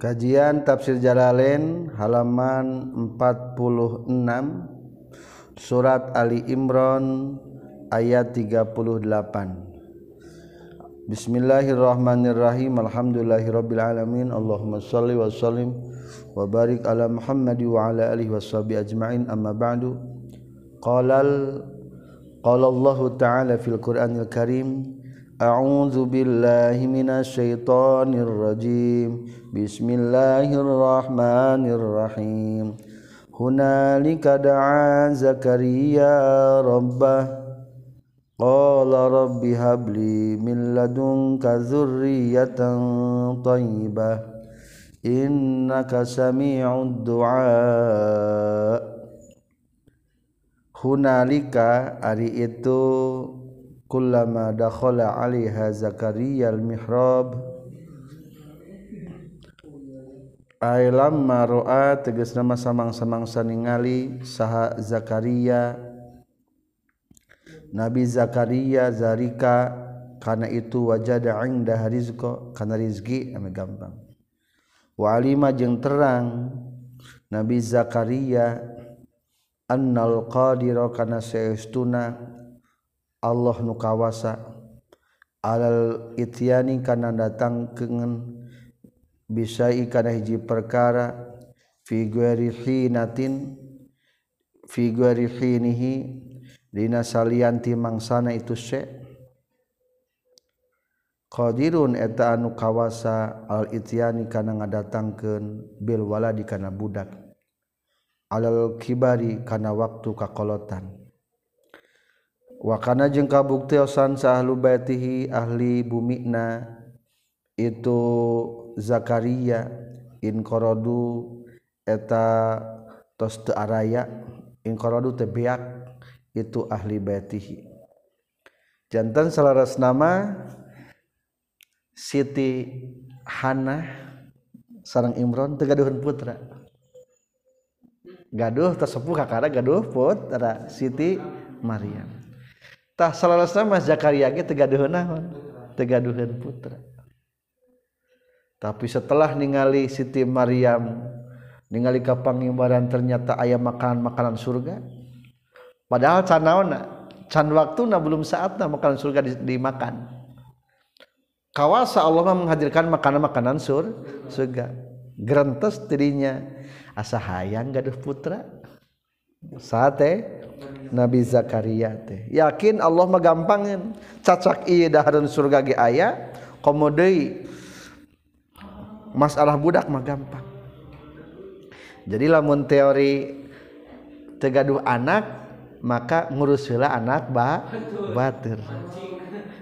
Kajian Tafsir Jalalain halaman 46 Surat Ali Imran ayat 38 Bismillahirrahmanirrahim. Alhamdulillahirabbil alamin Allahumma shalli wa sallim wa barik ala Muhammad wa ala alihi washabi ajmain. Amma ba'du. Qala qala Allah ta'ala fil Qur'anil Karim أعوذ بالله من الشيطان الرجيم. بسم الله الرحمن الرحيم. هنالك دعا زكريا ربه. قال رب هب لي من لدنك ذرية طيبة. إنك سميع الدعاء. هنالك أرئتو kullama dakhala 'alaiha Zakaria al-mihrab. Ay lamma ra'a tegas nama samang-samangsa ningali saha Zakaria. Nabi Zakaria zarika kana itu wajada inda rizqa kana rizki ame gampang. Wa alima jeung terang Nabi Zakaria annal qadira kana saestuna Allah nukawasa alal ityani kana datang kengen bisa ikana hiji perkara figueri hinatin figueri hinihi dina salianti mangsana itu se. Qadirun eta anu kawasa al ityani kana ngadatangkeun bil waladi kana budak. Alal kibari kana waktu kakolotan. Wakana jeung kabuktisan sahlu baitihi ahli bumina itu Zakaria in qaradu eta tos araya in qaradu teu beak itu ahli baitihi. Jantan salaras nama Siti Hana sarang Imron teu putra. Gaduh tersepuh kakara gaduh putra Siti Maryam salah sama Zakaria tegaduhan putra. Tapi setelah ningali Siti Maryam ningali kapangimbaran ternyata ayam makan makanan surga padahal canaona can waktu nah belum saatnya makanan surga dimakan. Kawasa Allah menghadirkan makanan-makanan sur surga. Gerentes dirinya asa hayang gaduh putra. Sate Nabi Zakaria teh. Yakin Allah megampangan cacak iya daharun surga ge aya komo deui masalah budak mah gampang. Jadi lamun teori tegaduh anak maka ngurus heula anak ba batur.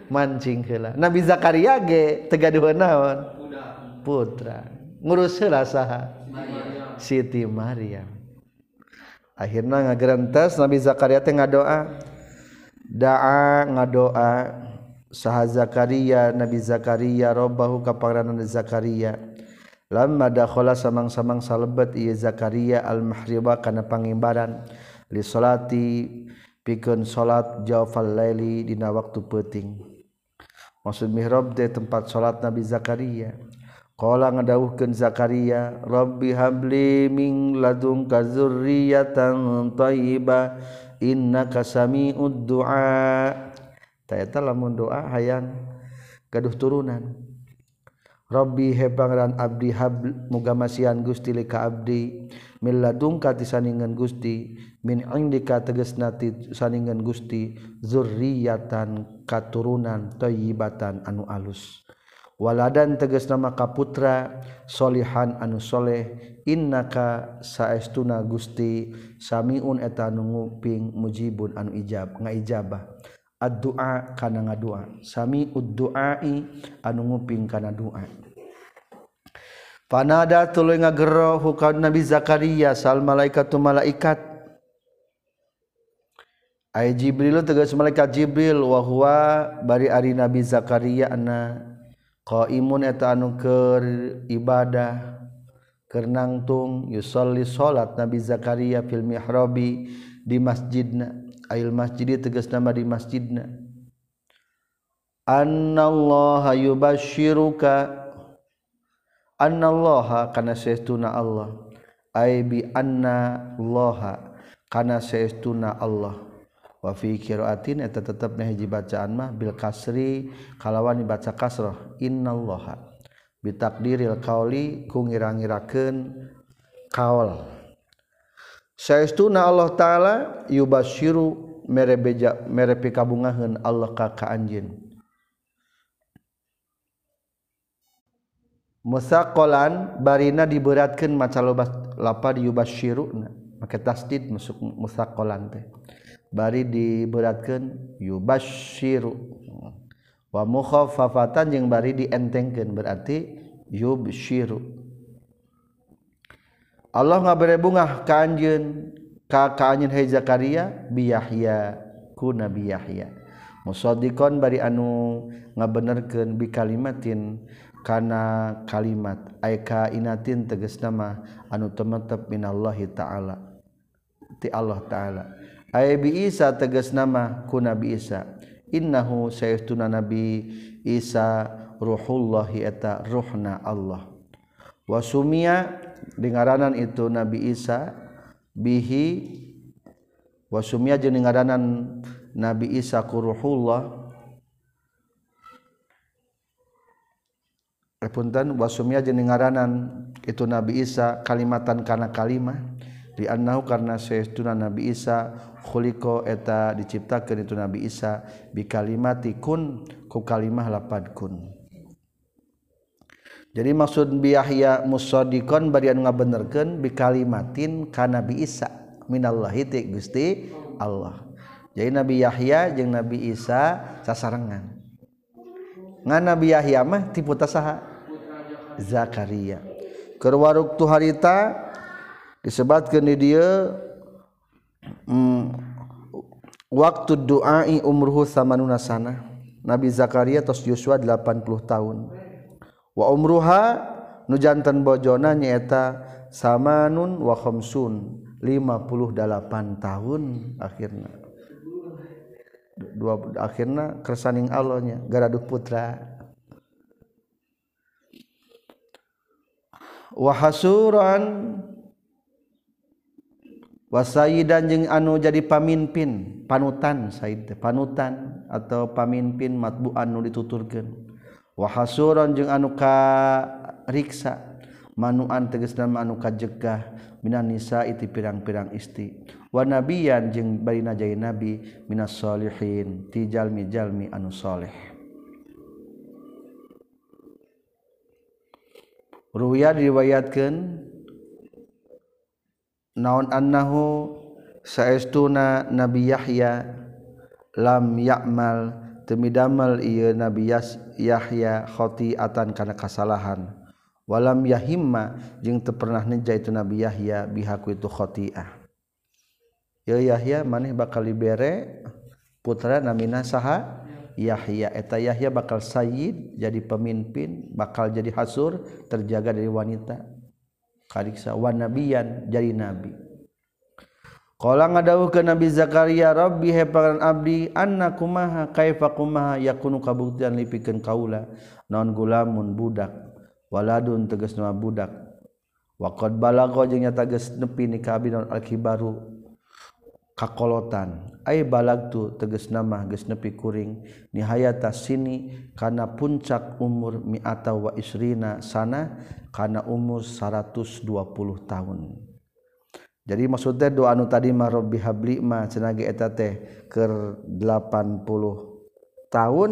Mancing heula. Nabi Zakaria ge tegaduh naon? Putra. Ngurus heula saha? Siti Maryam. akhirnya ngagerentas Nabi Zakaria teh ngadoa. Da'a ngadoa. Saha Zakaria Nabi Zakaria robbahu ka pangeran Zakaria. Lamma dakhala samang-samang salebet ieu Zakaria al-mahriba kana pangimbaran. Li salati pikeun salat jawfal laili dina waktu peuting. Maksud mihrab teh tempat salat Nabi Zakaria. Qala ngadawuhkeun Zakaria, Rabbi habli min ladunka dzurriatan thayyibah innaka sami'ud du'a. Taeta lamun doa hayang gaduh turunan. Rabbi he pangeran abdi hab muga masihan Gusti li ka abdi min ladunka tisaningan Gusti min indika tegasna tisaningan Gusti dzurriatan katurunan thayyibatan anu alus. waladan teges nama kaputra solihan anusholeh innaka saestuna Gusti samiun eta nunguping mujibun anu ijab ngaijabah. Ad-du'a kana ngadua sami uddu'ai anu nguping kana doa panada tuluy ngagero hukan Nabi Zakaria sal malaikatu malaikat. Ay Jibril tegas malaikat Jibril wa huwa bari ari Nabi Zakaria anna qaimun eta anu keur ibadah keur nangtung yusolli salat Nabi Zakaria fil mihrabi di masjidna ail masjid tegas nama di masjidna. Annallaha yubashshiruka annallaha kana saytuna Allah. Ay bi anna allaha kana saytuna Allah. wa fi qiraatin eta tetep hiji bacaan mah bil kasri kalawan dibaca kasrah innallaha. Bi bitakdiril qauli ku ngira-ngirakeun kaul saestuna Allah taala yubasyiru mere beja mere pikabungaheun Allah ka ka anjeun musaqqalan barina diberatkeun maca loba lapa diubashiruna make tasdid masuk musaqqalan teh. bari diberatkan yubashiru. Wa mukhaffafatan jeung bari dientengkeun berarti yubshiru. Allah ngabere bungah ka anjeun ka ka anjeun Hai Zakaria bi Yahya ku Nabi Yahya musaddiqan bari anu ngabenerkeun bi kalimatin kana kalimat ay ka inatin tegas nama anu temetep minallahi taala ti Allah taala. Bi Isa tegas nama ku Nabi Isa. Innahu saytuna Nabi Isa ruhullahi eta ruhna Allah. Wasumia dengaranan itu Nabi Isa bihi wasumia jeung dengaranan Nabi Isa ku ruhullah. Repunten wasumia jeung dengaranan itu Nabi Isa kalimatan kana kalimah di annahu karena saytuna Nabi Isa khuliqa eta diciptakeun itu Nabi Isa bi kalimati kun ku kalimah lapad kun. Jadi maksud bi Yahya musaddiqan bari anu ngabenerkeun bi kalimatin ka Nabi Isa minallahi ti Gusti Allah. Jadi Nabi Yahya jeung Nabi Isa sasarengan. Ngan Nabi Yahya mah tipu tasaha Zakaria. Kerwaruk tu harita disebat ke dia mm, waktu doai umruhu samanuna sana Nabi Zakaria tos Yosua 80 tahun. Wa umruha nu jantan bojona nyaeta samanun wa khamsun 58 tahun akhirnya dua akhirnya kersaning Allahnya garaduh putra. Wa hasuran wasayidan jeung anu jadi pamimpin panutan Said panutan atau pamimpin matbu anu dituturkan Wahasuron jeung anu kariksa manuan teges nama anuka jegah minan nisa itu pirang-pirang isti. Wa nabiyan jeung Barina najai nabi minas solihin ti jalmi-jalmi anu soleh. Ruya diriwayatkan naon annahu saestuna Nabi Yahya? Lam ya'mal temidamel ieu Nabi Yahya khotiatan kana kasalahan. Walam yahimma jeung teu pernah neja itu Nabi Yahya bihaku itu khotiah. Ya Yahya maneh bakal dibere putra namina saha Yahya. Eta Yahya bakal sayyid jadi pemimpin bakal jadi hasur terjaga dari wanita. kariksa wa nabiyan jadi nabi. Kala ngadawuh ke Nabi Zakaria Rabbi he pangeran abdi anna kumaha kaifa kumaha yakunu kabuktian lipikeun kaula? Naon gulamun budak. Waladun tegas nama budak. Waqad balago jeung nyata geus nepi ni kabin naon alkibaru kakolotan. Ai balagtu tegas nama geus nepi kuring. Nihayata sini kana puncak umur mi'ata wa isrina sana karena umur 120 tahun. Jadi maksudnya doa anu tadi mah Robbi habli ma cenah eta teh keur 80 tahun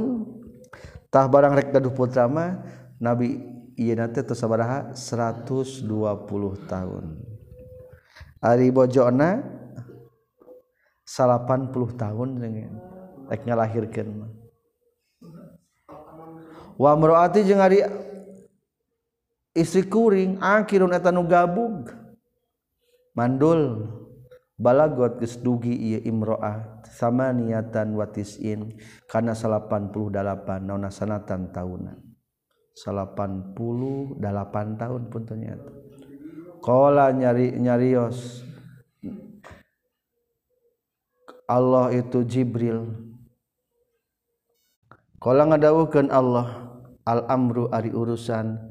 tah barang rek gaduh putra mah nabi ieu teh tos sabaraha 120 tahun. Ari bojona 80 tahun dengan rek ngalahirkeun wa mar'ati jeung ari istri kuring akhirun eta nu gabung. Mandul balagot geus dugi ieu imro'ah samaniatan wa tis'in kana 88 naona sanatan tahunan. 88 tahun pun ternyata. Qala nyari nyarios. Allah itu Jibril. Kalau ngadawuhkan Allah al-amru ari urusan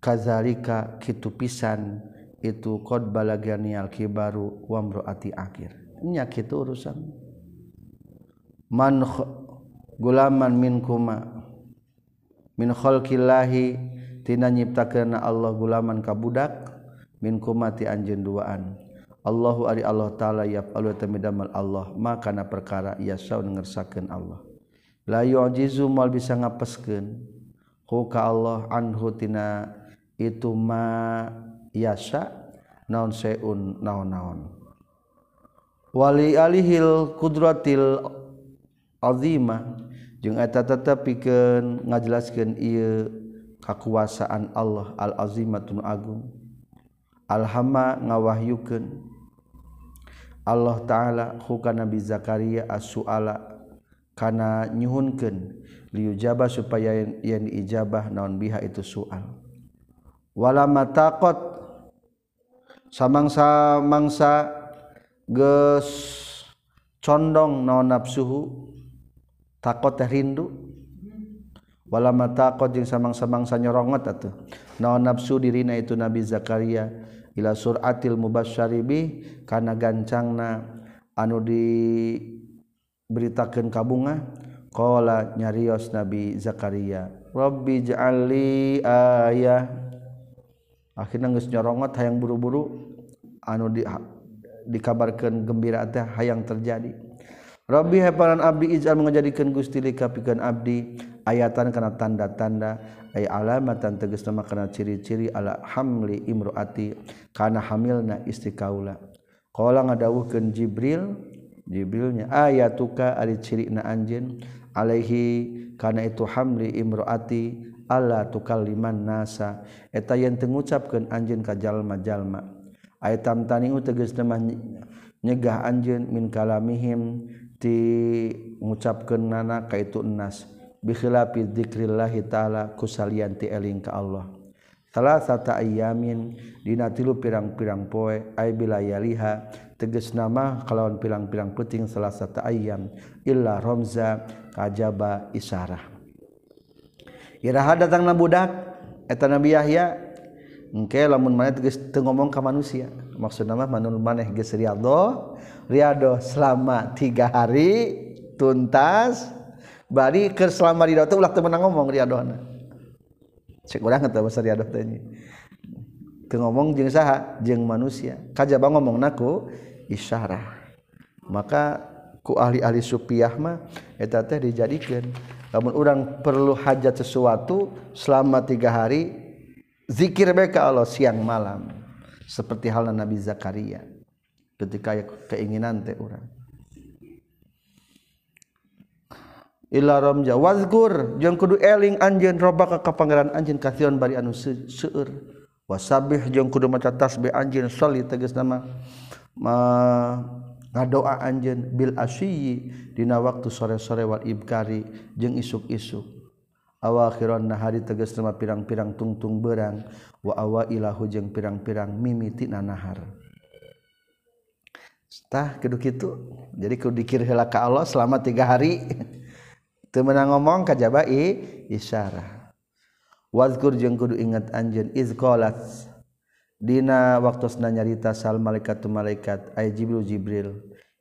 kazalika kitu pisan itu qad balagani al-kibaru wa mraati akhir. Nya kitu urusan. Man gulaman min kuma min khalqillahi tina nyiptakeun Allah gulaman ka budak min kumati anjeun duaan. Allahu ari Allah taala yafalu tamidamal Allah maka na perkara ia saw ngersakeun Allah. La yu'jizu mal bisa ngapeskeun. Hu ka Allah anhu tina itu ma yasa naon seun naon naon wali alihil kudratil azima jeung eta tetep pikeun ngajelaskeun ieu kakuasaan Allah al azimatun agung. Alhama ngawahyukeun. Allah taala huka Nabi Zakaria as-suala kana nyuhunkeun liujaba supaya yang diijabah naon biha itu soal walama takot samangsa-mangsa ges condong naon nafsuhu takut teh rindu. Walama takut jeung samangsa-mangsa nyorongot atuh. Naon nafsu dirina itu Nabi Zakaria ila suratil mubasyari bi kana gancangna anu di beritakeun kabunga qala nyarios Nabi Zakaria Rabbi ja'ali ayah. akhirnya geus nyorongot hayang buru-buru anu di, dikabarkan gembira teh hayang terjadi. Rabbi heparan abdi ijal mengajadikan gusti lika pikeun abdi ayatan kana tanda-tanda ay alamatan tegas nama kana ciri-ciri ala hamli imroati kana hamilna istri kaula qala ngadawuhkeun Jibril Jibrilnya ayatuka ari ciri na anjeun alaihi kana itu hamli imroati Allah tukalliman nasa. Eta yen tengucapkeun anjeun ka jalma-jalma. Aya tamtani tegas mah nyegah anjeun min kalamihim ti ngucapkeun nana ka itu enas bi khilafi dzikrillah taala kusalian ti eling ka Allah. Salasata ayyamin dina tilu pirang-pirang poe ay bilayaliha tegas nama kalawan pirang-pirang peting salasata ayyam illa romza kajaba isarah. Iraha datang na budak eta Nabi Yahya engke lamun maneh geus teu ngomong ka manusia. Maksudna mah manul maneh geus riado riado selama tiga hari tuntas bari keur selama riado teh ulah teu meunang ngomong riadona cek urang eta bahasa riado teh teu ngomong jeung saha? Jeung manusia. Kajaba ngomongna ku isyarah. Maka ku ahli-ahli supiah mah eta teh dijadikeun. namun orang perlu hajat sesuatu selama tiga hari zikir mereka Allah siang malam. Seperti halnya Nabi Zakaria ketika ya keinginan teh orang. Illa ramja wazkur jeung kudu eling anjeun robak ka pangeran anjeun kasihan bari anu seueur. Wasabih jeung kudu maca tasbih anjeun sholli tegas nama ma ngadoa anjeun bil asyi dina waktu sore-sore wal ibkari jeung isuk-isuk. Awakhiran nahari tegas nama pirang-pirang tungtung berang wa awailahu jeung pirang-pirang mimiti nahar. Tah kudu kitu. Jadi kudu dikir heula ka Allah selama tiga hari. Teu meunang ngomong kajaba i isyarah wazkur jeung kudu ingat anjeun iz qalat Dina waktu nanyarita sal malaikatu malaikat ay Jibril Jibril.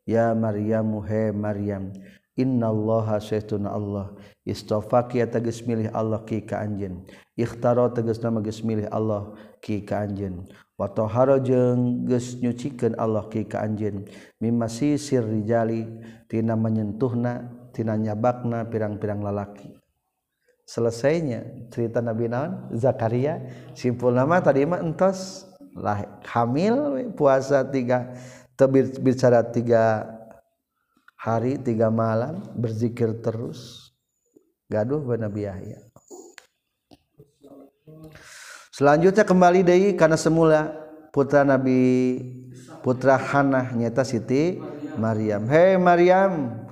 Ya Maryamu he Maryam innallaha saytuna Allah. Istofaki tegas milih Allah ki ka anjeun. Ikhtaro tegas nama geus milih Allah ki ka anjeun. Wa tahara jeung geus nyucikeun Allah ki ka anjeun. Mimasi sir rijali tina menyentuhna tina nyabakna pirang-pirang lalaki. Selesainya cerita Nabi Naon? Zakaria. Simpul nama tadi mah entos. Lah hamil puasa tiga bicara tiga hari tiga malam berzikir terus. Gaduh Nabi Yahya. Selanjutnya kembali dari karena semula putra Nabi putra Hanah nyata Siti Maryam. Hei Maryam!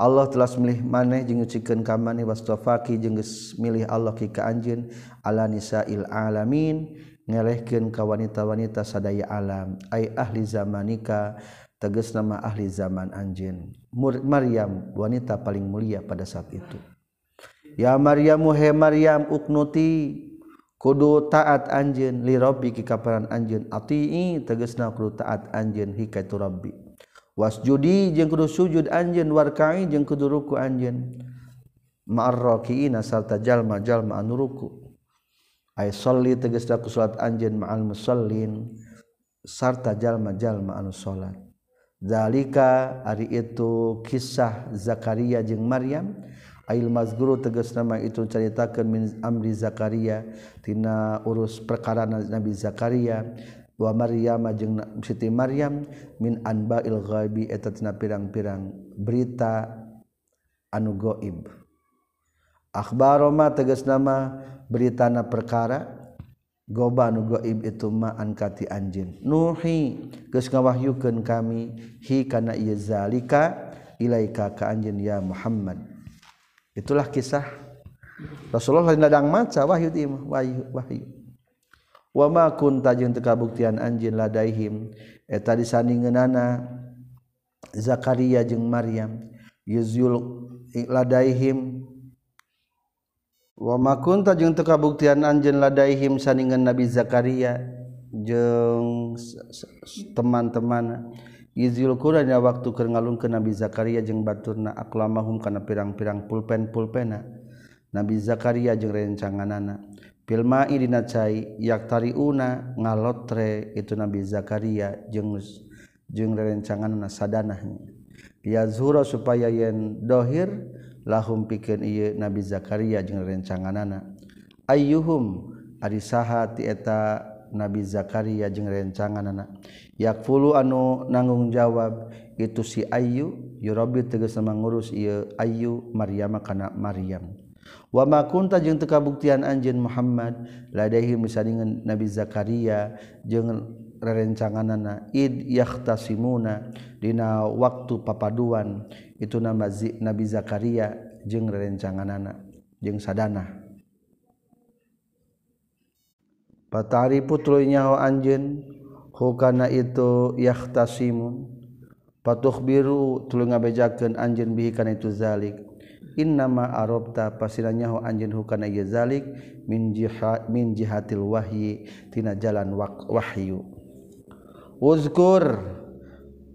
Allah telah milih maneh jeung ngucikeun ka maneh wastafaki jeung milih Allah ki ka anjeun ala nisail alamin ngelehkeun ka wanita-wanita sadaya alam. Ai ahli zamanika tegas nama ahli zaman anjeun. Maryam wanita paling mulia pada saat itu. Ya Maryam he Maryam uknuti kudu taat anjeun. Li rabbiki kaparan anjeun. Atii tegasna kudu taat anjeun. Hikatu rabbi. Wasjudi jeung kudu sujud anjeun. Warka'i jeung kudu ruku anjeun. Ma'arrakiina sarta jalma-jalma anu ruku' ay sholli tegesna ku salat anjeun ma'al musallin sarta jalma-jalma anu salat zalika ari itu kisah Zakaria jeung Maryam. Ail mazguru tegas nama itu ceritakan min amri Zakaria tina urus perkara Nabi Zakaria. Wa Maryam jeung Siti Maryam min anba'il ghaibi eta tina pirang-pirang berita anu gaib akhbaroma tegas nama beritana perkara goba nu goib itu ma'an kati anjin nuhi geus ngawahyukeun kami hi kana ieu zalika ilaika ka anjin ya Muhammad. Itulah kisah Rasulullah ladang maca wahyu imah wahyu wahyu. Wa ma kunta jeung teu kabuktian anjin ladaihim eta disandingeunana Zakaria jeung Maryam yuzul ladaihim wamakunta jeung teu kabuktian anjeun ladaihim saningan Nabi Zakaria jeung teman-teman. Izil kurangnya waktu keur ke Nabi Zakaria jeung baturna aklamahum kana pirang-pirang pulpen pulpena Nabi Zakaria jeung rencanganana. Filma idina cai yak tariuna ngalotre itu Nabi Zakaria jeung jeung rencanganana sadanahnya. Ya zura supaya yen dohir lahum pikeun ieu Nabi Zakaria jeung rencanganana. Ayyuhum ari saha ti eta Nabi Zakaria jeung rencanganana. Yakfulu anu nanggung jawab itu si ayu yurabi tegas mangurus ieu ayu Maryam kana Maryam. Wa ma kunta jeung teu kabuktian anjeun Muhammad ladaihi misalingan Nabi Zakaria jeung rerencanganana id yahtasimuna dina waktu papaduan. Itu nama Nabi Zakaria jeung rerencanganana jeung sadana patari putrunya anjeun hukana itu yahtasimun. Patuh biru tuluy ngabejakeun anjeun bihi kana itu zalik. Innama arabta pasiranya hu anjeun hukana ieu zalik min jihad min jihatil wahyi tina jalan wahyu. Uzkur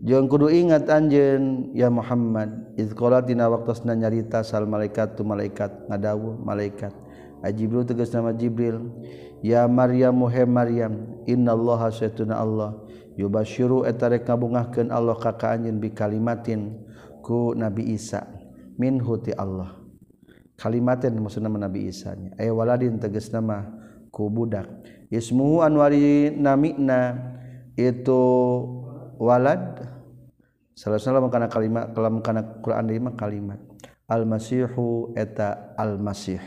Jong kudu ingat anjen ya Muhammad izqala dina waktusna nyarita sal malaikat tu malaikat ngadawu malaikat. Ajibril tegas nama jibril ya maryam oh, muhe maryam innallaha saytuna allah yubasyiru eta rek ngabungahkeun Allah ka ka anjeun bi kalimatin ku nabi isa minhu ti Allah. Kalimatin maksudna nabi isa nya. Ay waladin tegas nama ku budak. Ismuhu anwari namina itu walad salah salah kana kalimat kalam kana Quran lima kalimat al-masihu eta al-masih.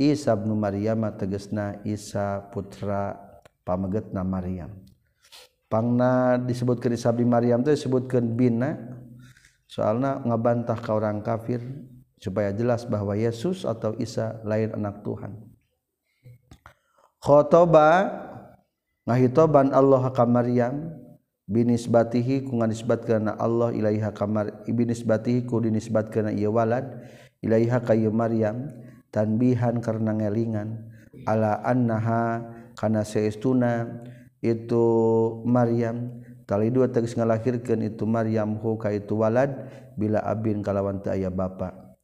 Isa bin Maryam tegesna Isa putra pamegetna Maryam. Pangna disebutkan Isa bin Maryam itu disebutkan bina. Soalnya ngabantah ke orang kafir supaya jelas bahwa Yesus atau Isa lain anak Tuhan. Khotoba ngahitoban Allah ka Maryam binisbatihi ku nganisbatkeun Allah ilaiha kamar binisbatihi ku dinisbatkeun ieu walad ilaiha ka Maryam tanbihan karena ngelingan ala annaha kana seestuna itu Maryam. Tali dua tegas ngalahirkan itu Maryam hu ka itu walad bila abin kalawan teu aya bapa.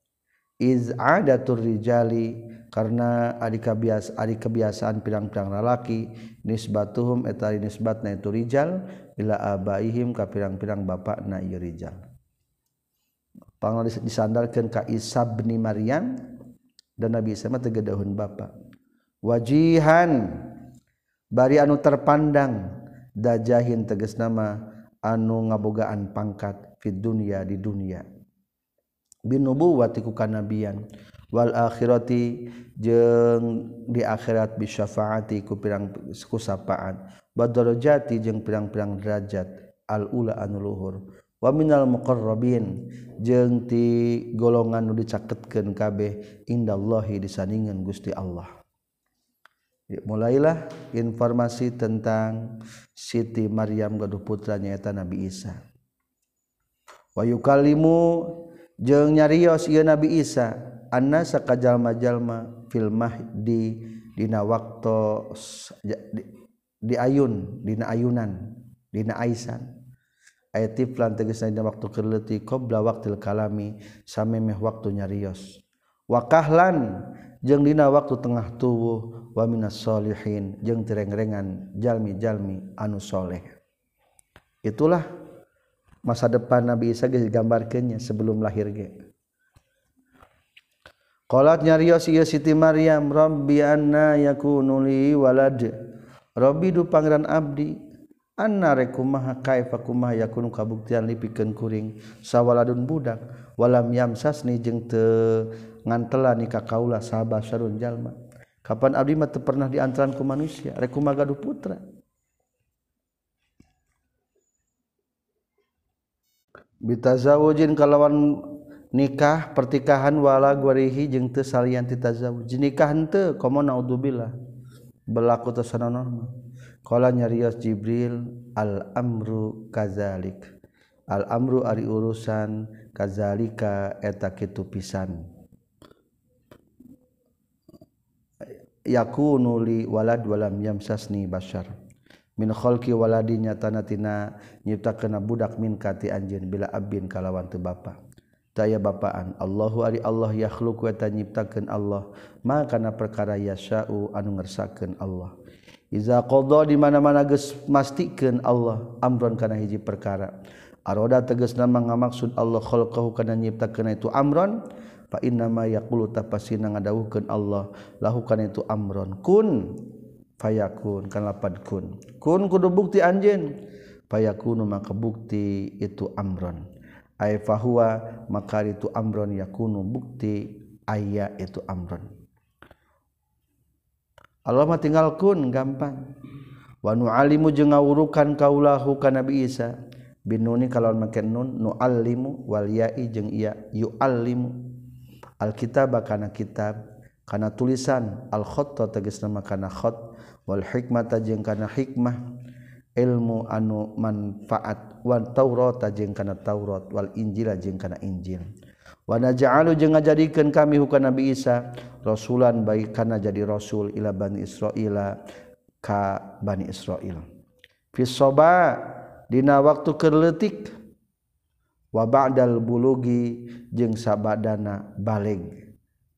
Iz adatur rijali karena adi kebias adi kebiasaan pirang-pirang lalaki nisbatuhum eta nisbatna itu rijal ila abaihim ka pirang-pirang bapak na yurijal disandalkan ka Isa bin Maryam dan Nabi Isa mah tegedahun bapak wajihan bari anu terpandang dajahin teges nama anu ngabogaan pangkat fid dunia di dunia. Bin nubuwati ku kanabian wal akhirati jeung di akhirat bisyafaati ku pirang sapaan. baddarajati jeung pirang-pirang derajat al-ula anu luhur. Wa minal muqarrabin jeung ti golongan nu dicaketkeun kabeh indallahi disandingan Gusti Allah. Mulailah informasi tentang Siti Maryam gaduh putra nyaeta Nabi Isa. Wa yukallimu jeung nyarios ieu Nabi Isa annasa kajalma-jalma fil mahdi dina waktu di ayun dina ayunan dina aisan. Ayat tiflan tegasna dina waktu keleuti qabla waqtil kalami samemeh waktu nyarios wa kahlan jeung dina waktu tengah tubuh wa minas solihin. Jeung tireng-rengan jalmi-jalmi anu soleh. Itulah masa depan Nabi Isa geus digambarkeunnya sebelum lahir ge. Qalat nyarios ieu Siti Maryam Rabbi anna yakunu li walad. Rabbi du pangeran abdi anna rekumaha kaifa kumaha yakunu kabuktian lipikeun kuring sawaladun budak walam yamsasni jeung teu ngantelan ka kaula sahabat sarun jalma. Kapan abdi mah teu pernah diantaran ku manusia? Rek kumaha gaduh putra. Bitazawujin kalawan nikah pertikahan wala guarihi jeung teu salian ti tazawuj nikah henteu komo naudzubillah belaku tersanonon kala nyarios Jibril al amru kazalik. Al amru ari urusan kazalika eta kitu pisan. Yakunu li walad walam yamsasni basyar min khalqi waladinya tanatina nyiptakeun budak min kati anjeun bila abin kalawan teu bapa. daya baan Allahu ari Allah yakhluk weta nyiptakan Allah. Makana perkara yasau anu ngersakan Allah. Iza qadha di mana-mana geus mastikeun Allah amron kana hiji perkara. Aroda tegasna mangamaksud Allah khalqahu kana nyiptakeun itu amron fa inna ma yaqulu tapasina ngadawuhkeun Allah lahu kana itu amron. Kun fayakun kan lapad kun. Kun kudu bukti anjeun fayakunu maka bukti itu amron. ay fahuwa maka itu amron yakunu bukti ayya itu amron. Allah mah tinggal kun gampang. Wa nu alimu jeung ngawurukan kaulahu ka Nabi Isa. Binuni kalau make nun nu alimu wal ya'i jeung iya yu'allimu. Alkitab kana kitab kana tulisan. Al khatta tegasna kana khat wal hikmata jeung kana hikmah. ilmu anu manfaat wan Taurata jeung kana Taurat wal Injila jeung kana Injil. Wa naj'alu jeung ngajadikeun kami hukana Nabi Isa rasulan baik kana jadi rasul ila Bani Israila ka Bani Israil. Fi soba dina waktu kerletik wa ba'dal bulugi jeung sabadana baleg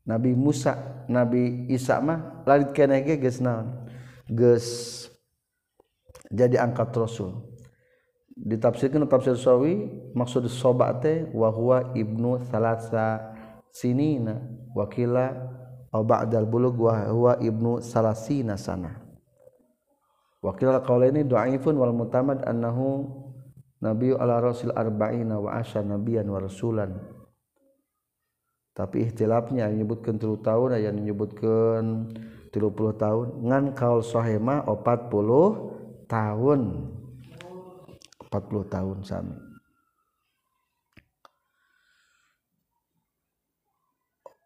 Nabi Musa Nabi Isa mah lalit keneh ge geus naon? Geus jadi angkat rasul. Ditafsirkan tafsir sawi maksud soba teh wahwa ibnu salasa sinina wakila au ba'dal bulug wahwa ibnu salasina sana. Wakila kaula ini dhaifun wal mutamad annahu nabiyyu ala rasul arba'ina wa asya nabiyan wa rasulan. Tapi ihtilafnya menyebutkan 3 tahun aya menyebutkan 30 tahun. Ngan kaul sahema 40 tahun. 40 tahun sami.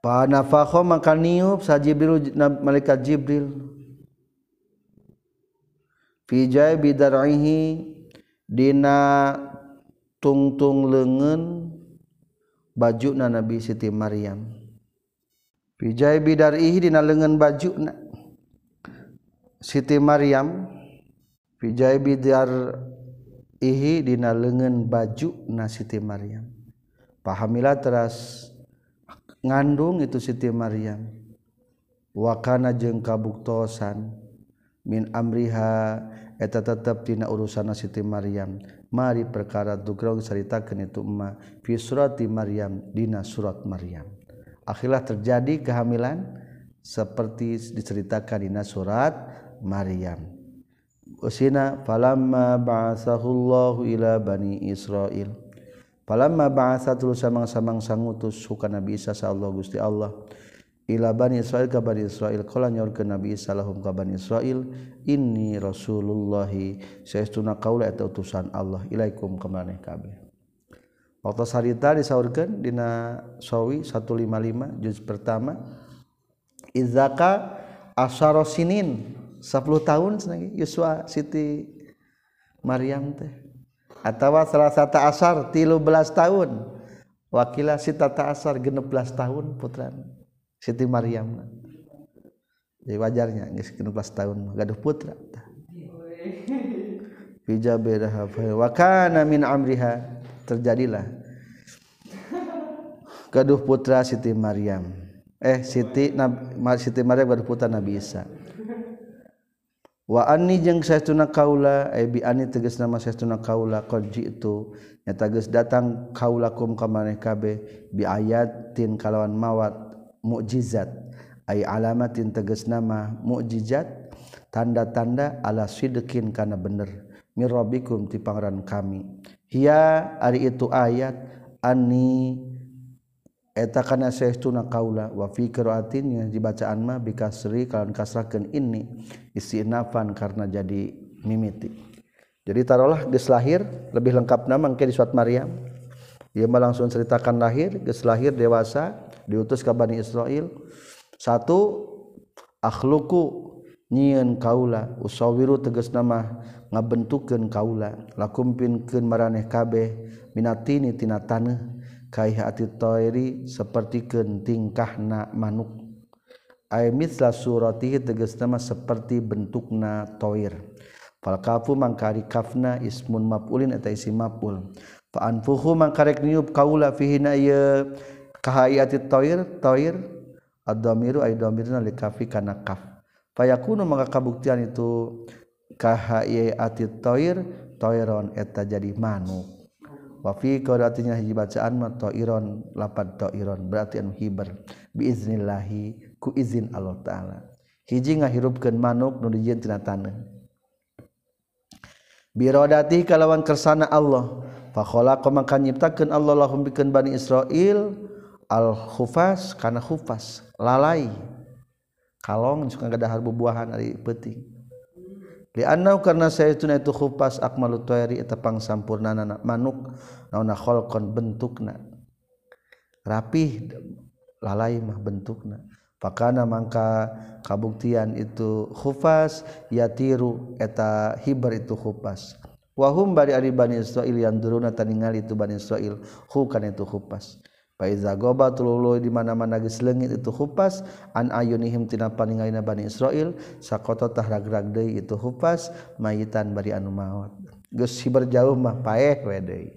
Panafakho maka niup sa Jibril malaikat Jibril. Fi bidar'ihi dina tungtung lengan baju na Nabi Siti Maryam. Fi bidarihi dina lengan baju na Siti Maryam pijai bidar ihi dina lengan baju na Siti Maryam. Pahamilah teras ngandung itu Siti Maryam. Wakana jeng kabuktosan. Min amriha eta tetep tina urusan Siti Maryam. Mari perkara dugrong ceritakan itu emma fi surati Maryam dina surat Maryam. Akhirlah terjadi kehamilan seperti diceritakan dina surat Maryam. Usina falamma ba'athahullahu ila bani Israil. Falamma ba'atha tulus samang-samang sangutus suka Nabi Isa sallallahu Gusti Allah ila bani Israil ka bani Israil. Qala nyorkeun Nabi Isa lahum ka bani Israil inni rasulullahi saestuna qaula eta utusan Allah ilaikum ka kabeh. Waktu sarita disaurkeun dina sawi 155 juz pertama izaka asyara sinin 10 tahun Yuswa Siti Maryam teh. Atau satu asar tilu belas tahun. Wakila si tata asar genep belas tahun putra Siti Maryam. Jadi wajarnya geus 16 tahun gaduh putra wa kana min amriha. Terjadilah. Gaduh putra Siti Maryam. Eh Siti Siti Maryam gaduh putra Nabi Isa Waani jeung sayauna kaula biani teges nama sayauna kaula koji itu nya tages datang kaulakum ka maneh kabeh bi ayatin kalawan mawat mukjizat ay alamatin teges nama mukjizat tanda-tanda ala sidekin kana bener. Mirrobikum ti pangeran kami. Hiya ari itu ayat ani eta kana saestuna kaula wa fi qiraatin dibacaan mah bi kasri kalan kasrakeun ini istinafan karena jadi mimiti. Jadi taruhlah geus lahir lebih lengkap nama ke di surat Maryam. Ia mah langsung ceritakan lahir geus lahir dewasa diutus ke Bani Israel satu akhluku nyieun kaula usawiru tegas nama ngabentukeun kaula lakumpinkeun maraneh kabeh minatini tina taneuh kaihati toiri seperti kentingkahna manuk. Ay mitla teges nama seperti bentukna toir. Fal kafu mangkari kafna ismun mapulin eta isi mapul. fa anfuhu mangkarek niup kaula fihi na ye kahayati toir toir ad-dhamiru ay dhamirna li kafi kana kaf. Fa yakunu maka kabuktian itu kahayati toir toiron eta jadi manuk. Wafi artinya hiji bacaan mah iron lapan iron berarti anu hiber biiznillahi ku izin Allah taala. Hiji ngahirupkeun manuk nu dijieun tina taneuh birodati kalawan kersana Allah. Fa khalaqa maka nyiptakeun Allah lahum bikeun bani Israil al khufas kana khufas lalai. Kalong suka gadahar bubuahan ari peuting Lianau karena saya tuna itu khupas akmalu tuairi eta pangsampurnana manuk naona kholqon bentukna. Rapih lalai mah bentukna. Pakana mangka kabuktian itu khufas yatiru eta hibar itu khufas. Wahum bari ari Bani Israil yang duruna taningali itu Bani Israil hukan itu khufas. Faiza goba tululu di mana-mana geus leungit itu hupas an ayunihim tina paningalina Bani Israil sakoto tah ragrag deui itu hupas mayitan bari anu maot. Geus hibar jauh mah paeh we deui.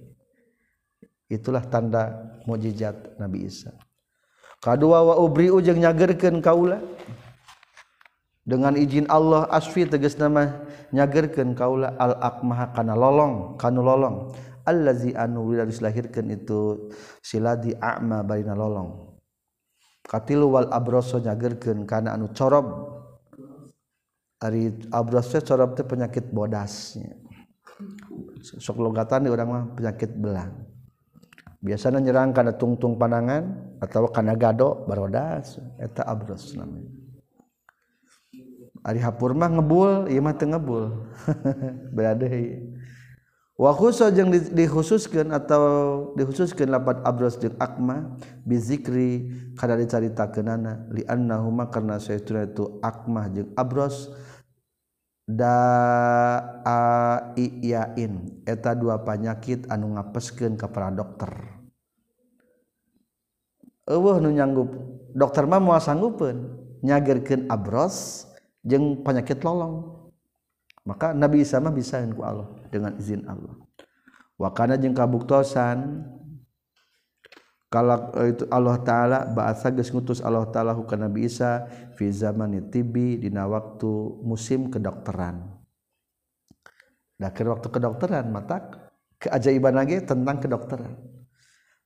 Itulah tanda mukjizat Nabi Isa. Kadua wa ubriu jeung nyagerkeun kaula dengan izin Allah asfi tegas nama nyagerkeun kaula al akmah kana lolong kanu lolong allazi anu dilahirkan itu siladi a'ma barina lolong. Katilu wal abroso nyagerkeun kana anu corob. Ari abroso corob teh penyakit bodasnya. Sok logatan di orang mah penyakit belang. Biasanya nyerang kana tungtung panangan atau kana gado barodas eta abros namanya. Ari hapur mah ngebul ieu mah teu ngebul. wakhuso yang dikhususkan atau dikhususkan lapat abros jeung akma bizikri kada dicarita kenana li annahuma karena saytuna itu akma jeung abros daiyain eta dua panyakit anu ngapeskeun ka para dokter. Eueuh nu nyanggup dokter mah moal sanggupeun nyagerkeun abros jeung penyakit lolong. Maka Nabi Isa mah bisa ku Allah dengan izin Allah. Wakana jeung kabuktosan kalau itu Allah taala bahasa geus ngutus Allah taala ku Nabi Isa fi zaman tibi dina waktu musim kedokteran. Da waktu kedokteran mata keajaiban lagi tentang kedokteran.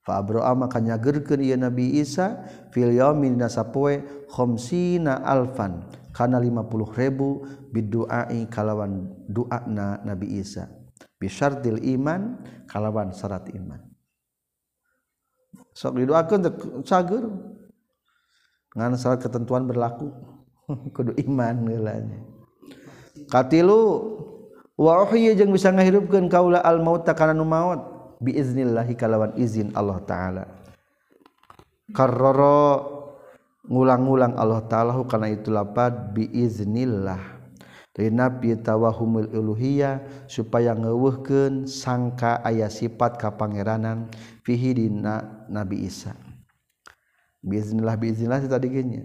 Fa abro'a maka nyagerkeun ieu Nabi Isa fil yaumin sapoe khamsina alfan kana 50.000 biduai kalawan doana Nabi Isa. Bisyartil iman kalawan syarat iman. Sok didoakeun cager ngan syarat ketentuan berlaku. Kudu iman geulanya katilu wa uhyi jeung bisa ngahirupkeun kaula al maut kana nu maut biiznillah kalawan izin Allah taala. Karrara ngulang-ulang Allah ta'alahu karena itu lapad biiznillah Rina pitawahumul uluhiyah supaya ngewuhkeun sangka aya sifat ka pangeranan fihi dina Nabi Isa. Biiznillah biiznillah tadi geunya.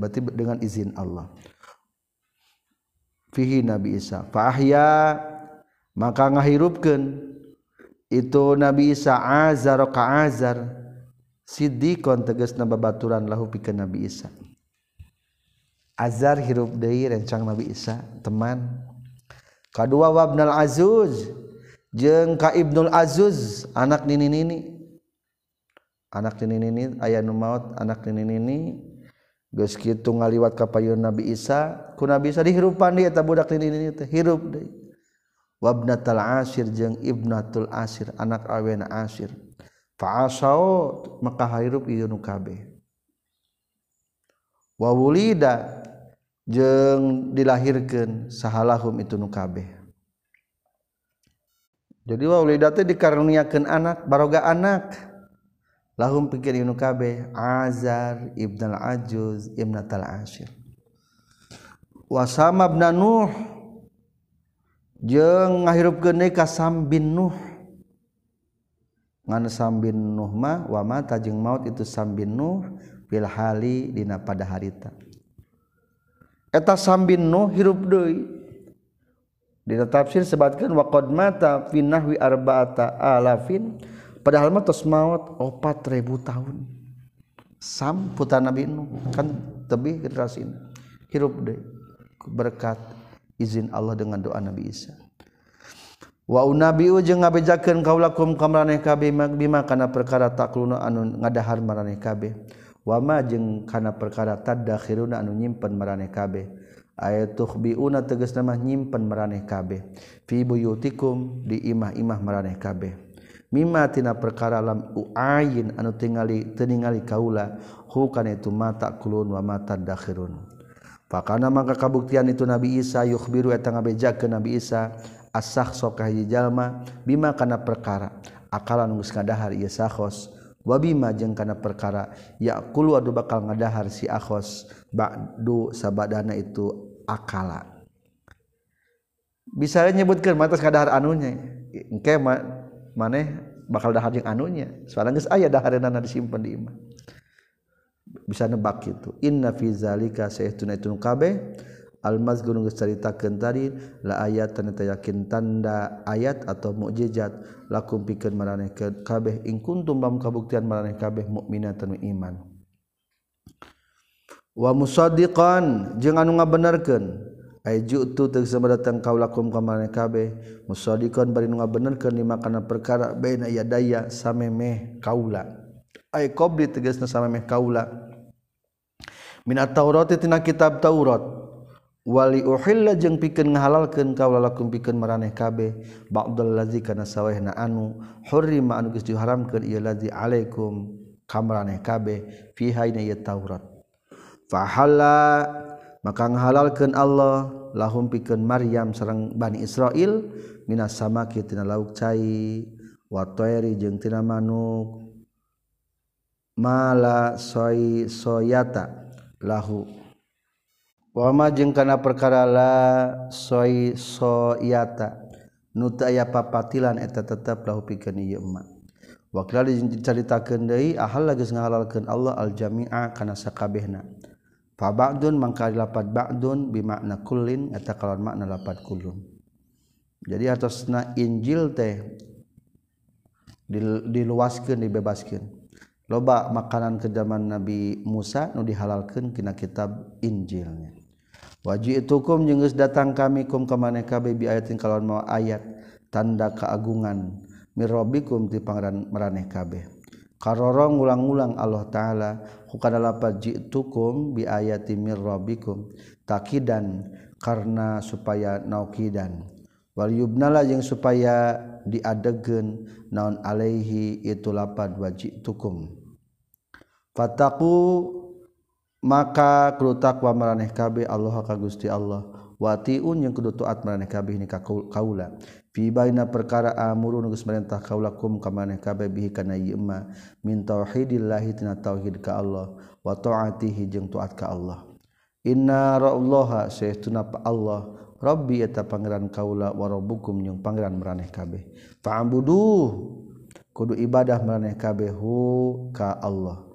Berarti dengan izin Allah. Fihi Nabi Isa. Fa ahya maka ngahirupkeun itu Nabi Isa azar ka azar Siddiqon tegas nababaturan lahu pikeun Nabi Isa. Azar hirup deui rencang Nabi Isa, teman. Kadua wabnal Azuz jeung ka Ibnul Azuz anak nini-nini. Anak nini-nini aya nu maot anak nini-nini geus kitu ngaliwat ka payun Nabi Isa, ku Nabi Isa dihirupan dia eta budak nini-nini teh hirup deui. Wabnatul Asir jeung Ibnatul Asir anak awena Asir. faasao maka hirup ieu nu kabeh. Wa wulida jeung dilahirkeun sahalahum itu nu kabeh. Jadi wa wulida teh dikaruniakeun anak baroga anak. Lahum pikir ieu nu kabeh azar ibn al ajuz ibn al ashir. Wa sama ibn nuh jeung ngahirupkeun ka sam bin nuh. Sam bin Nuhma wamatajeng maut itu sam bin Nuh Bilhalidina pada harita. Eta sam bin Nuh hirup ditafsir sebatkan waqd mata finahwiarbata alafin. Padahal matos maut opat ribu tahun. Sam putan nabi Nuh kan tebih generasi hirup deh berkat izin Allah dengan doa Nabi Isa wa unabiu jeung ngabejakeun kaulakum kamaraneh kabeh bima kana perkara takluna anu ngadahar maraneh kabeh. Wa ma jeung kana perkara tadakhiruna anu nyimpen maraneh kabeh. Ayat tukhbiuna tegasna mah nyimpen maraneh kabeh. Fi buyutikum di imah-imah maraneh kabeh. Mimma tina perkara lam uayin anu tingali teningali kaula hu kana itu mata kulun wa mata dakhirun Fakana maka kabuktian itu Nabi Isa yukhbiru eta ngabejakeun Nabi Isa asah sokah jalma bima kana perkara. Akalan geus ngadahar ieu sakhos wa bima jeung kana perkara yaqulu adu bakal ngadahar si akhos ba'du sabadana itu akala. Bisa nyebutkeun matas ngadahar anunya. Engke maneh bakal dahar jeung anunya. Soalnya geus aya dahareunana disimpen di imah. Bisa nebak itu. Inna fi zalika saytuna itu kabeh Almaz gunung cerita Kentari la ayat tanda yakin tanda ayat atau mukjizat lakum pikeun maraneh kabeh ing kuntum bam kabuktian maraneh kabeh mukminatan iman. Wa musaddiqan jeung anu ngabenerkeun ay ju'tu teu datang kaulakum ka maraneh kabeh. Musaddiqan bari nu ngabenerkeun lima kana perkara baina yadaya samemeh kaula. Ay qabli tegasna samemeh kaula. Min at-taurati tina kitab Taurat. Wali uhilla jeung pikeun ngahalalkeun kaula lakum pikeun maraneh kabeh ba'dal ladzi kana sawehna anu hurrima anu geus diharamkeun ieu ladzi alaikum kamraneh kabeh fi hayna ieu Taurat. Fahalla maka ngahalalkeun Allah lahum pikeun Maryam sareng Bani Israil minas samaki tina lauk cai wa tairi jeung tina manuk mala soy soyata lahu wama jeung kana perkara la soi soyata nuta aya papatilan eta tetep lahu pikeun ieu emak. Wakila dicaritakeun deui ahal geus ngahalalkeun Allah al jami'a kana sakabehna. Fa ba'dun mangka lapat ba'dun bi makna kullin eta kalawan makna lapat kullun. Jadi hartosna Injil teh diluaskeun dibebaskeun. Loba makanan ke zaman Nabi Musa nu dihalalkeun kina kitab Injilnya. waji itukum jenggus datang kami kum kamane kabe bi ayatin kalawan mau ayat tanda keagungan. Mirobikum ti pangeran meraneh kabe karoro ngulang-ulang Allah taala hukada lapat jitukum bi ayati mirobikum takidan karena supaya naukidan. Wal yubnala yang supaya diadegen naon alaihi itu lapad wajitukum fataku maka kudu takwa maraneh kabeh Allah ka Gusti Allah. Watiun yang kudu taat maraneh kabeh ni ka kaula. Fi baina perkara amurun geus merintah kaulakum ka maneh kabeh bihi kana ieu min tauhidillahi tina tauhid ka Allah. Wa taatihi jeung taat ka Allah. Inna ra'allaha sayyiduna Allah. Robbi eta pangeran kaula warobukum yang pangeran meraneh kabeh. Fa'buduh kudu ibadah meraneh kabeh ka Allah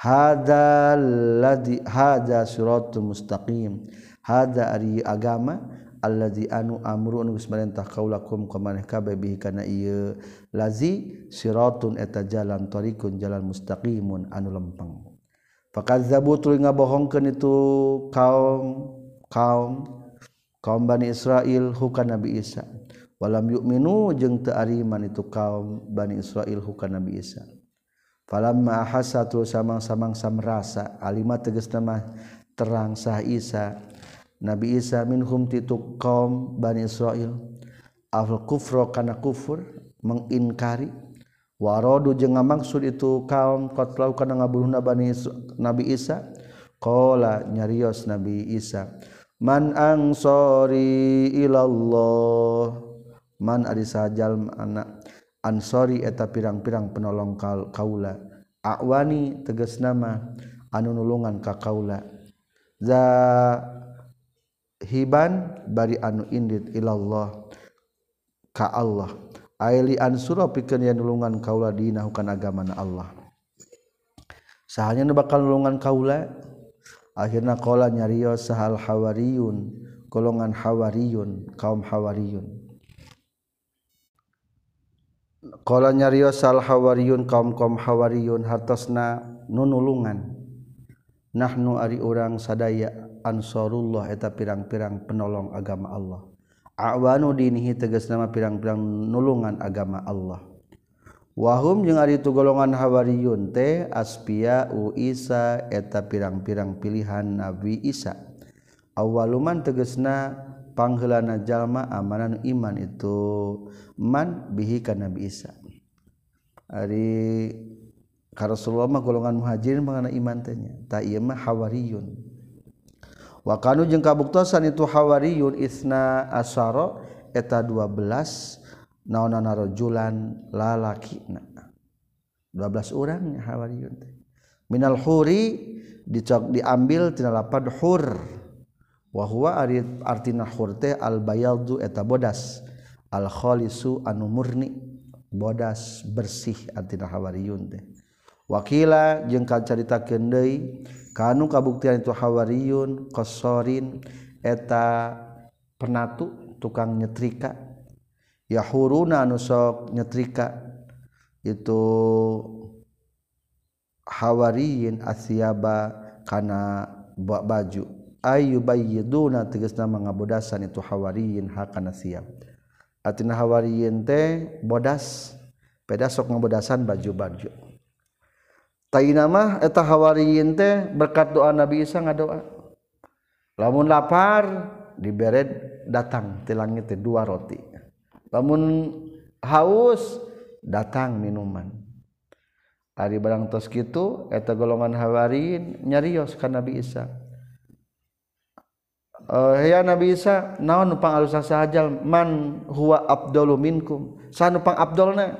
hadalladzi hadza siratul mustaqim. Hadza ari agama alladzi anu amru anu geus marentah kaulakum ka maneh kabeh bihi kana ieu. Lazi siratun eta jalan tariqun jalan mustaqimun anu lempeng. Fakazzabu tuluy ngabohongkeun itu kaum kaum kaum Bani Israil hukan Nabi Isa. Walam yu'minu jeung teu ariman itu kaum Bani Israil hukan Nabi Isa. Falamma ahasa terus samang-samang samrasa alima tegas nama terang sah Isa. Nabi Isa minhum titu kaum Bani Israel. Afal kufro kana kufur menginkari. Warodu jeung ngamaksud itu kaum qatlau kana ngabunuhna Bani Nabi Isa. Qala nyarios Nabi Isa man ansori ilallah? Man ari sajal anak ansori eta pirang-pirang penolong kaula. Awani teges nama anu nulungan ka kaula. Za hiban bari anu indit ilallah ka Allah. Aili ansura pikeun yen nulungan kaula dina hukan agama Allah. Sahanya nu bakal nulungan kaula akhirna qala nyarios sahal hawariyun golongan hawariyun kaum hawariyun. Kala nyarios sal hawariyun kaum kaum hawariyun hartosna nunulungan. Nahnu ari urang sadaya ansarullah eta pirang-pirang penolong agama Allah. Awanu dinihi tegas nama pirang-pirang nulungan agama Allah. Wahum jeung ari tu golongan hawariyun teh aspia u Isa eta pirang-pirang pilihan Nabi Isa. Awaluman tegesna panghelana jalma amanan iman itu man bihi ka Nabi Isa. Ari ka Rasulullah mah golongan muhajirin mangana iman tanya ta ieu mah hawariyun. Wa kanu jeung kabuktosan itu hawariyun isna asara eta 12 naonana rajulan lalakina. 12 urang hawariyun teh. minal huri dicok diambil tina lapad hur. wahwa artina hurte al bayaldu eta bodas. Al khalisu anu murni bodas bersih artina hawariyun teh. Wakila jeung kacaritakeun deui kanu kabuktian itu hawariyun qasarin eta penatu tukang nyetrika. Yahuruna anu sok nyetrika itu hawariyin asyaba kana baju. ayubayiduna tegasna mangabodasan itu hawariyin hakana siap. Atina hawariyin teh bodas. Peda sok ngabodasan baju-baju. Tainamah eta hawariyin teh berkat doa Nabi Isa ngadoa. Lamun lapar dibered datang ti langit teh dua roti. Lamun haus datang minuman. Ari barang tos gitu eta golongan hawariin nyarios ka Nabi Isa. Uh, ya Nabi Isa naon nupang alusan sahajal man huwa abdalu minkum. Sa nupang abdolna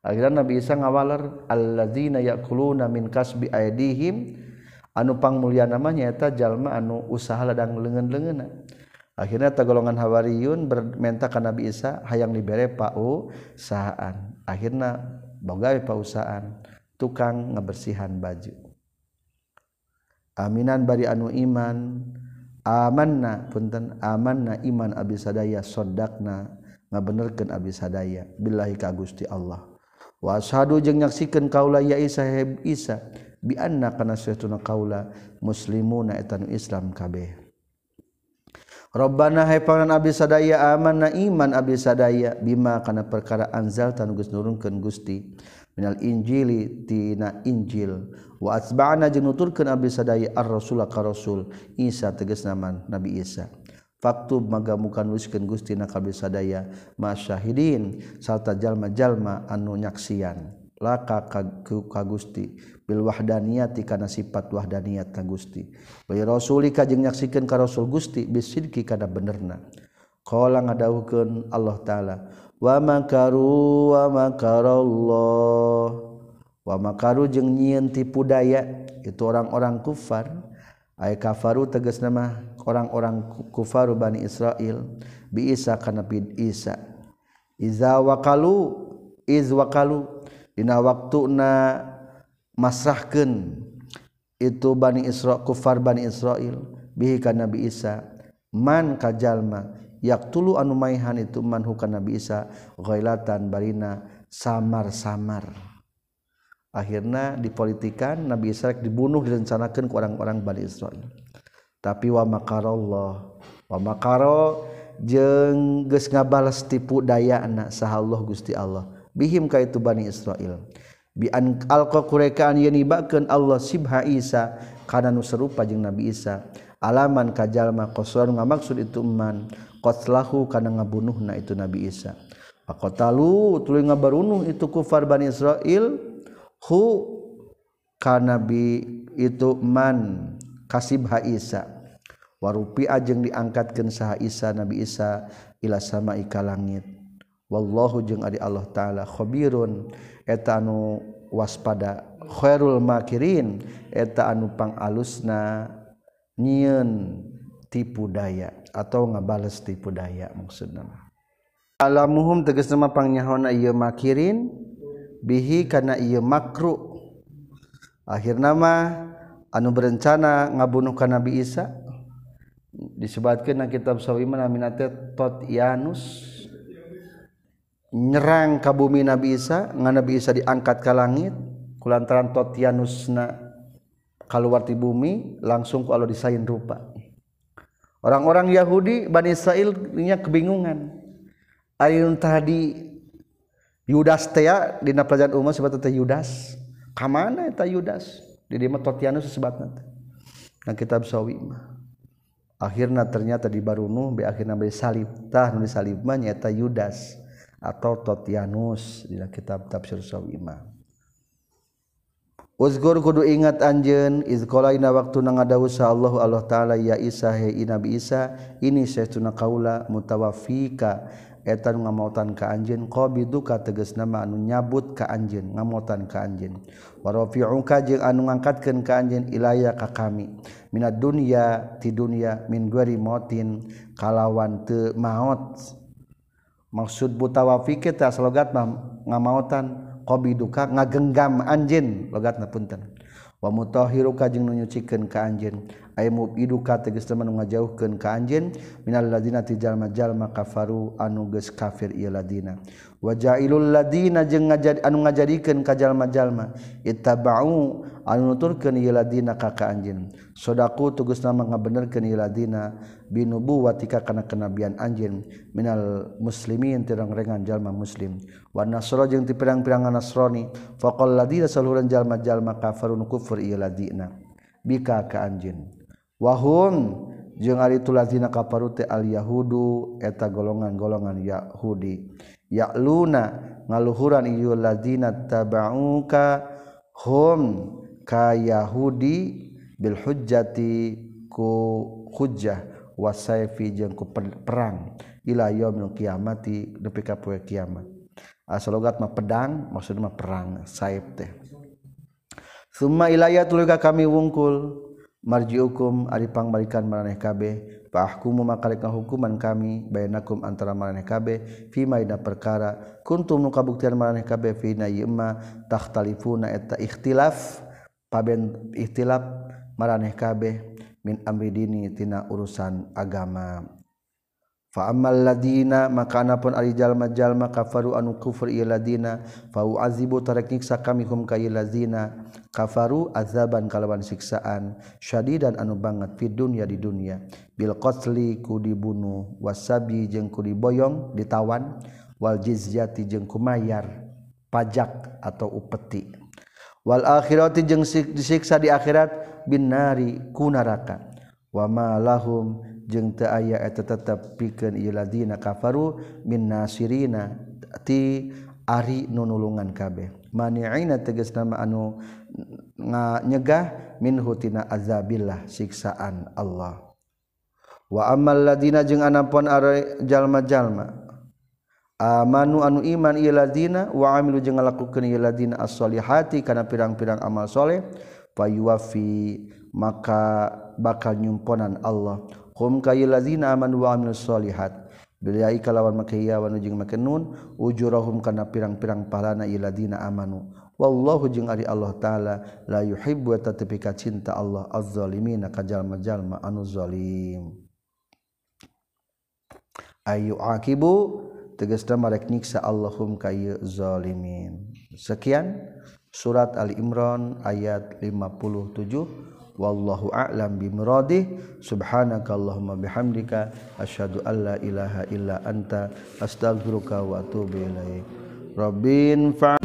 akhirnya Nabi Isa ngawaler alladzina yakuluna min kasbi aidihim anu pang mulia namanya eta jalma anu usaha ladang leungeun-leungeunna akhirnya ta golongan hawariyun bermenta ka Nabi Isa hayang dibere pau pausaan akhirnya boga pausahaan tukang ngebersihan baju. Aminan bari anu iman amanna punten amanna iman abi sadaya sodakna ngabenerkeun abi sadaya. Billahi ka Gusti Allah. Wa ashadu jeung nyaksikeun kaula ya Isa heb Isa bi anna kana saytuna kaula muslimuna etanu Islam kabeh. Robbana hai pangan abdi sadaya amanna iman abdi sadaya bima kana perkara anzal tan geus nurunkeun Gusti. minal Injili tina Injil. Wa atba'na jeung nuturkeun abdi sadaya ar rasul ka rasul. Isa tegas nama Nabi Isa. Faktub maga muka nuliskeun Gusti na kabeh sadaya masyahidin sarta jalma-jalma anu nyaksian. Laka ka Gusti. Bil wahdaniyati kana sifat wahdaniyat ka Gusti. Wa rasulika jeung nyaksikeun ka rasul Gusti bisidki kana benerna. Qala ngadawukeun Allah taala wa makaru wa makarallah. Wa makaru jeung nyieun tipu daya itu orang-orang kufar. Ay kafaru tegas nama orang-orang kufaru Bani Israel. Bi Isa kana bid Isa. Iza wakalu iz wakalu. Dina waktuna masrahkeun itu Bani Isra kufar Bani Israel. Bihi kana bi Isa. Man kajalma yak tulu anu maihan itu manhukan Nabi Isa ghailatan barina samar-samar. Akhirnya dipolitikan Nabi Isa dibunuh direncanakan ke orang-orang Bani Israel. Tapi wa makarallah wa makaro jeung geus ngabalas tipu daya anak saha Allah Gusti Allah. Bihim ka itu Bani Israel. Bi an alqa kurekaan yen ibakeun Allah sibha Isa kana nu serupa jeung Nabi Isa. Alaman kajalma qasar ngamaksud itu man. qatlahu kana ngabunuhna itu Nabi Isa. Faqatalu tuluy ngabarunuh itu kufar Bani Israil. Hu kana bi itu man kasibha Isa. Warupi ajeng diangkatkeun saha Isa Nabi Isa ila sama ika langit. Wallahu jeung ari Allah taala khabirun. Eta anu waspada khairul makirin. Eta anu pangalusna nyieun tipu daya atau ngabales tipu daya maksudna. Alamuhum tegas nama pangnyaona ieu makirin bihi kana ieu makru. Akhir nama anu berencana ngabunuh ka Nabi Isa disebatkeun kitab sawi mana tot yanus. Nyerang ka bumi Nabi Isa ngan Nabi Isa diangkat ka langit kulantaran Totianusna keluar di bumi langsung kalau disain rupa. orang-orang Yahudi Bani Israilnya kebingungan. Ayun tadi Yudas Tea di pelajaran umum sebab teh Yudas. Kamana eta Yudas? Di dia Totianus sebatna nah kitab sawi akhirnya ternyata di Barunu be akhirnya be salib. Tah nu salib mah nyata Yudas atau Totianus di kitab tafsir sawi Uzgur kudu ingat anjen iz qalaina waktu na ngadawu sa Allah Allah taala ya Isa he Nabi Isa ini saytuna kaula mutawaffika eta nu ngamautan ka anjeun qabiduka tegas nama anu nyabut ka anjeun ngamautan ka anjeun. Wa rafi'uka jeung anu ngangkatkeun ka anjeun ilaya ka kami. Minad dunya ti dunya min gari motin kalawan teu maot. Maksud mutawaffika ta slogat mah ngamautan qabiduka ngagenggam anjeun logatna punten. Wa mutahhiruka jeung nu nyucikeun ka anjeun. Aya mubiduka tegas teman ngajauhkeun ka anjeun. Minal ladina ti jalma-jalma kafaru anu geus kafir ieu ladina. wajailul ladina jeung ngajad anu ngajadikeun ka jalma-jalma ittaba'u anu nuturkeun ieu ladina ka ka anjeun sodaku tugasna ngabenerkeun ieu ladina. Binubuwati ka kana kenabian anjeun. Minal muslimin tirang-rengan jalma muslim. Wa nasra jeung ti pirang-pirang nasrani. Faqal ladina saluran jalma-jalma kafarun kufur ieu ladina. Bika ka anjeun. Wahum jeung ari tu ladina kafarute al yahudu eta golongan-golongan yahudi. Ya'luna ngaluhuran ieu ladina tabauka hum ka yahudi bil hujjati ku hujjah wasaifi jeung ku perang ila yaumil kiamati nepi ka poe kiamat. Asalogat mah pedang maksudna mah perang saif teh. Summa ilaya tuluy kami wungkul marjiukum ari pangbalikan maraneh kabeh Pakkumu makalika hukuman kami baynakum antara maraneh kabeh fimaida perkara kuntum nu kabuktian maraneh kabeh fina yema takhtalifuna eta ikhtilaf paben ikhtilaf maraneh kabeh min amri dini tina urusan agama. Fa'amal ladina maka anapun ari jalma-jalma kafaru anu kufur ieu ladina fa u'azibu tarek nyiksa kami hum ka ladina kafaru azaban kalawan siksaan syadidan anu banget fid dunya di dunya. Bil qatli ku dibunuh. Wasabi jeung ku diboyong ditawan. Wal jizyati jeung kumayar pajak atau upeti. Wal akhirati jeung disiksa di akhirat bin nari ku neraka. Wa ma lahum jeung teu aya eta tetep pikeun ieu ladina kafaru min nasirina ti ari nunulungan kabeh. Mani'ina tegas nama anu nga nyegah min hutina azabillah siksaan Allah. Wa amal ladina jeung anapun are jalma-jalma amanu anu iman ieu ladina wa amilu jeung ngalakukeun ieu ladina as-solihati kana pirang-pirang amal soleh payuwafi maka bakal nyumponan Allah. hum kayil ladzina amanu wa amilus solihat. Bilyai kalawan make ya wa jeung make ujurahum kana pirang-pirang pahalana illadzina amanu. Wallahu jeung ari Allah taala la yuhibbu tatapi ka cinta Allah az-zalimin ka jalma-jalma anu zalim. Ayu akibu tegasna marek nyiksa Allahum kayu zalimin. Sekian surat Ali Imran ayat 57 wallahu a'lam bimradih subhanakallahumma bihamdika. Asyhadu alla ilaha illa anta. Astaghfiruka wa atubu ilaik. Rabbin fa